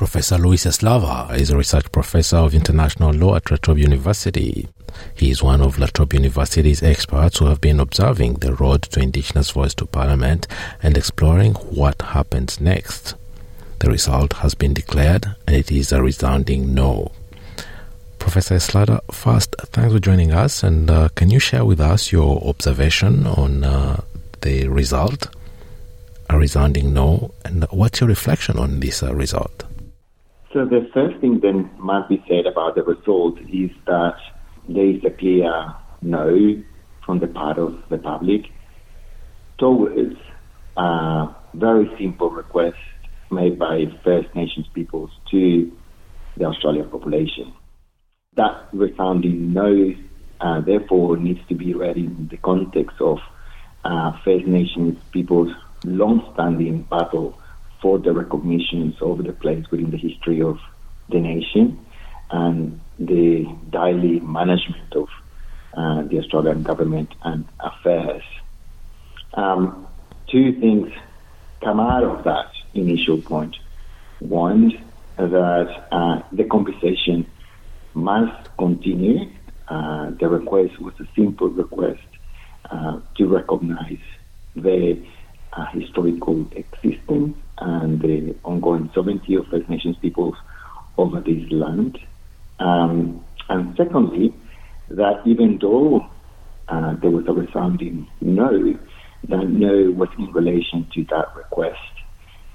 Professor Luis Eslava is a research professor of international law at La Trobe University. He is one of La Trobe University's experts who have been observing the road to Indigenous voice to Parliament and exploring what happens next. The result has been declared and it is a resounding no. Professor Eslava, first, thanks for joining us and uh, can you share with us your observation on uh, the result? A resounding no, and what's your reflection on this uh, result? So the first thing that must be said about the result is that there is a clear no from the part of the public towards a very simple request made by First Nations peoples to the Australian population. That resounding no, uh, therefore, needs to be read in the context of uh, First Nations people's long-standing battle for the recognitions of the place within the history of the nation and the daily management of uh, the Australian government and affairs. Um, two things come out of that initial point. One, that uh, the conversation must continue. Uh, the request was a simple request uh, to recognize the uh, historical existence and the ongoing sovereignty of First Nations peoples over this land. Um, and secondly, that even though uh, there was a resounding no, that no was in relation to that request.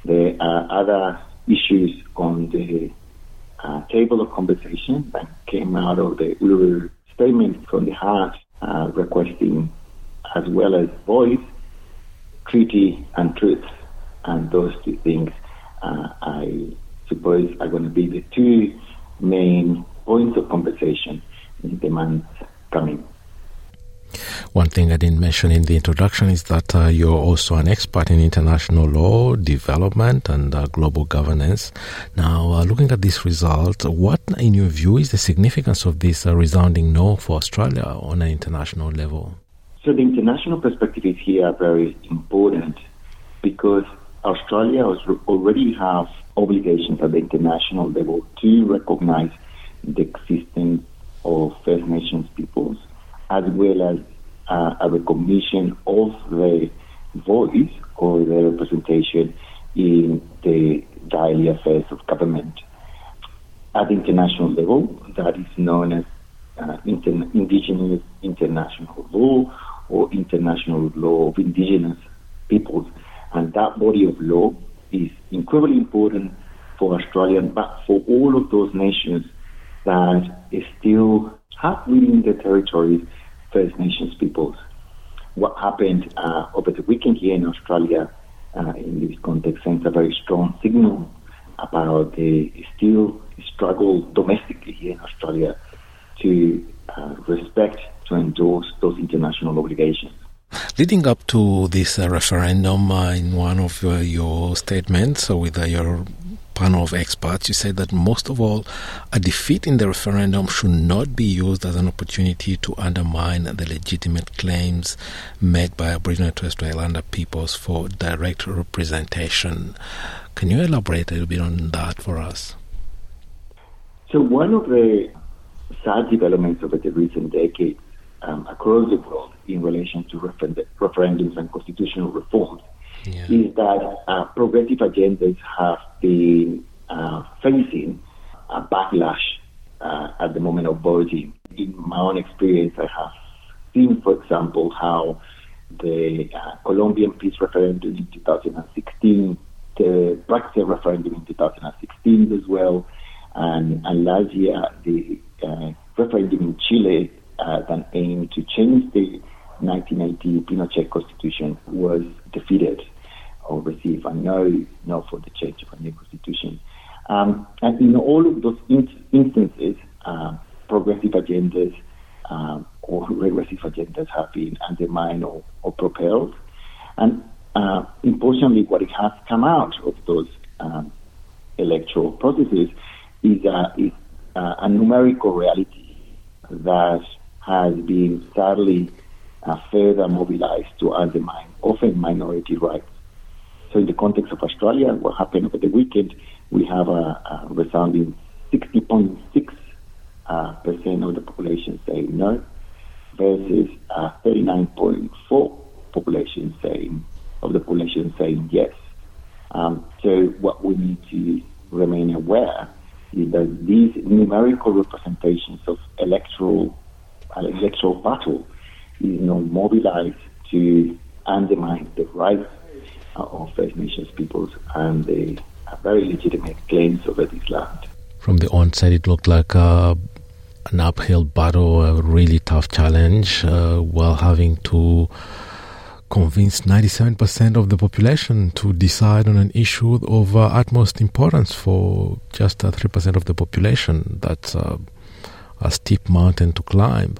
There are other issues on the uh, table of conversation that came out of the Uluru statement from the heart uh, requesting as well as voice, treaty and truth and those two things, uh, I suppose, are going to be the two main points of conversation in the months coming. One thing I didn't mention in the introduction is that uh, you're also an expert in international law, development, and uh, global governance. Now, uh, looking at this result, what, in your view, is the significance of this uh, resounding no for Australia on an international level? So, the international perspective is here are very important because Australia already has obligations at the international level to recognize the existence of First Nations peoples, as well as uh, a recognition of the voice or the representation in the daily affairs of government. At the international level, that is known as uh, inter- Indigenous International Law International Law of Indigenous Peoples and that body of law is incredibly important for Australia, but for all of those nations that still have within their territories First Nations peoples. What happened uh, over the weekend here in Australia uh, in this context sends a very strong signal about the still struggle domestically here in Australia to uh, respect, to endorse those international obligations. Leading up to this uh, referendum, uh, in one of uh, your statements with uh, your panel of experts, you said that most of all, a defeat in the referendum should not be used as an opportunity to undermine the legitimate claims made by Aboriginal and Torres Strait Islander peoples for direct representation. Can you elaborate a little bit on that for us? So, one of the sad developments over the recent decades um, across the world in relation to refer- referendums and constitutional reforms yeah. is that uh, progressive agendas have been uh, facing a backlash uh, at the moment of voting. In my own experience, I have seen, for example, how the uh, Colombian peace referendum in 2016, the Brexit referendum in 2016 as well, and, and last year the uh, referendum in Chile uh, that aimed to change the 1980 Pinochet constitution was defeated or received a no, no for the change of a new constitution. Um, and in all of those in- instances, uh, progressive agendas uh, or regressive agendas have been undermined or, or propelled. And uh, importantly, what has come out of those um, electoral processes is, uh, is uh, a numerical reality that has been sadly uh, further mobilized to undermine often minority rights. So, in the context of Australia, what happened over the weekend we have a, a resounding 60.6 uh, percent of the population saying no, versus uh, 39.4 population saying of the population saying yes. Um, so what we need to remain aware is that these numerical representations of electoral uh, electoral battle is not mobilized to undermine the rights uh, of First Nations peoples and the uh, very legitimate claims over this land. From the onset, it looked like uh, an uphill battle, a really tough challenge, uh, while having to convince 97% of the population to decide on an issue of uh, utmost importance for just uh, 3% of the population. That's uh, a steep mountain to climb.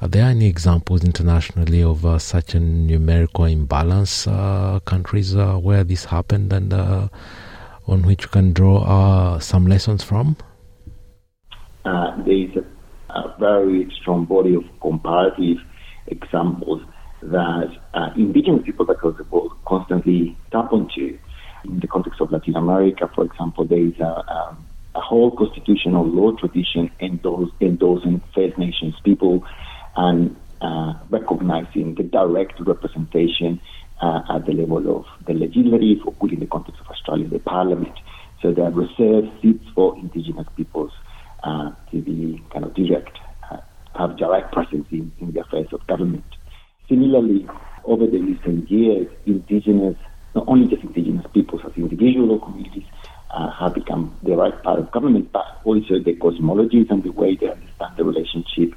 Are there any examples internationally of uh, such a numerical imbalance, uh, countries uh, where this happened and on which you can draw some lessons from? there is a, a very strong body of comparative examples that uh, indigenous people across the world constantly tap into. In the context of Latin America, for example, there is a, a, a whole constitutional law tradition endorsing First Nations people and uh, recognizing the direct representation uh, at the level of the legislative, or put in the context of Australia, the parliament. So there are reserved seats for indigenous peoples uh, to be kind of direct, uh, have direct presence in, in the affairs of government. Similarly, over the recent years, indigenous, not only just indigenous peoples as individual or communities, uh, have become the right part of government, but also the cosmologies and the way they understand the relationship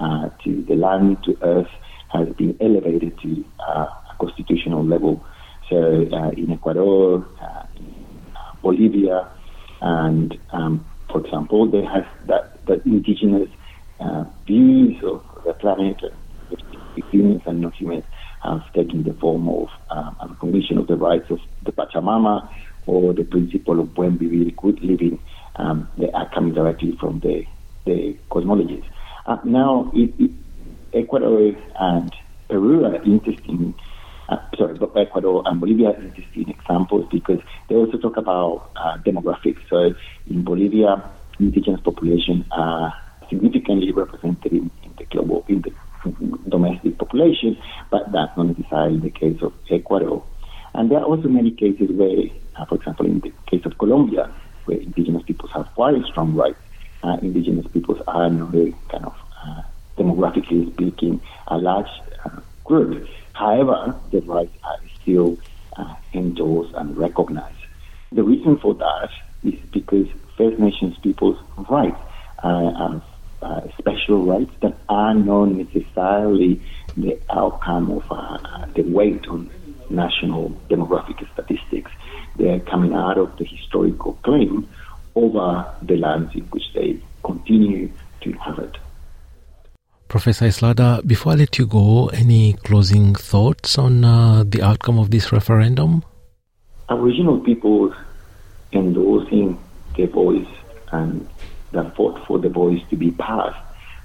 uh, to the land, to earth, has been elevated to uh, a constitutional level. So uh, in Ecuador, uh, in Bolivia, and um, for example, they have that, that indigenous uh, views of the planet humans and non-humans have taken the form of um, a recognition of the rights of the Pachamama or the principle of buen vivir, good living. Um, they are coming directly from the, the cosmologies. Uh, now, it, it, Ecuador and Peru are interesting. Uh, sorry, Ecuador and Bolivia are interesting examples because they also talk about uh, demographics. So, in Bolivia, indigenous population are significantly represented in, in the global in the domestic population, but that's not necessarily the case of Ecuador. And there are also many cases where, uh, for example, in the case of Colombia, where indigenous peoples have quite strong rights, uh, indigenous peoples are a kind of, uh, demographically speaking, a large uh, group. However, the rights are still uh, endorsed and recognized. The reason for that is because First Nations people's rights are uh, special rights that are not necessarily the outcome of uh, the weight on national demographic statistics. They are coming out of the historical claim over the lands in which they continue to inhabit. Professor Eslava, before I let you go, any closing thoughts on uh, the outcome of this referendum? Aboriginal peoples endorsing their voice and that fought for the voice to be passed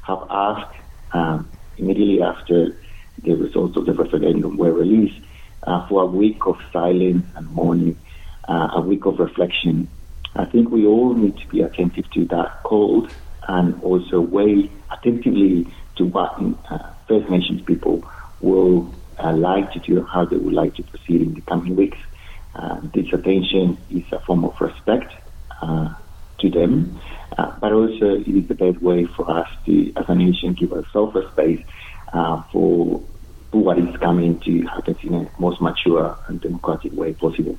have asked um, immediately after the results of the referendum were released uh, for a week of silence and mourning, uh, a week of reflection. I think we all need to be attentive to that call and also weigh attentively to what uh, First Nations people will uh, like to do, how they would like to proceed in the coming weeks. Uh, this attention is a form of respect uh, to them. But also, it is the best way for us to, as a nation, give ourselves a space for what is coming to happen in a most mature and democratic way possible.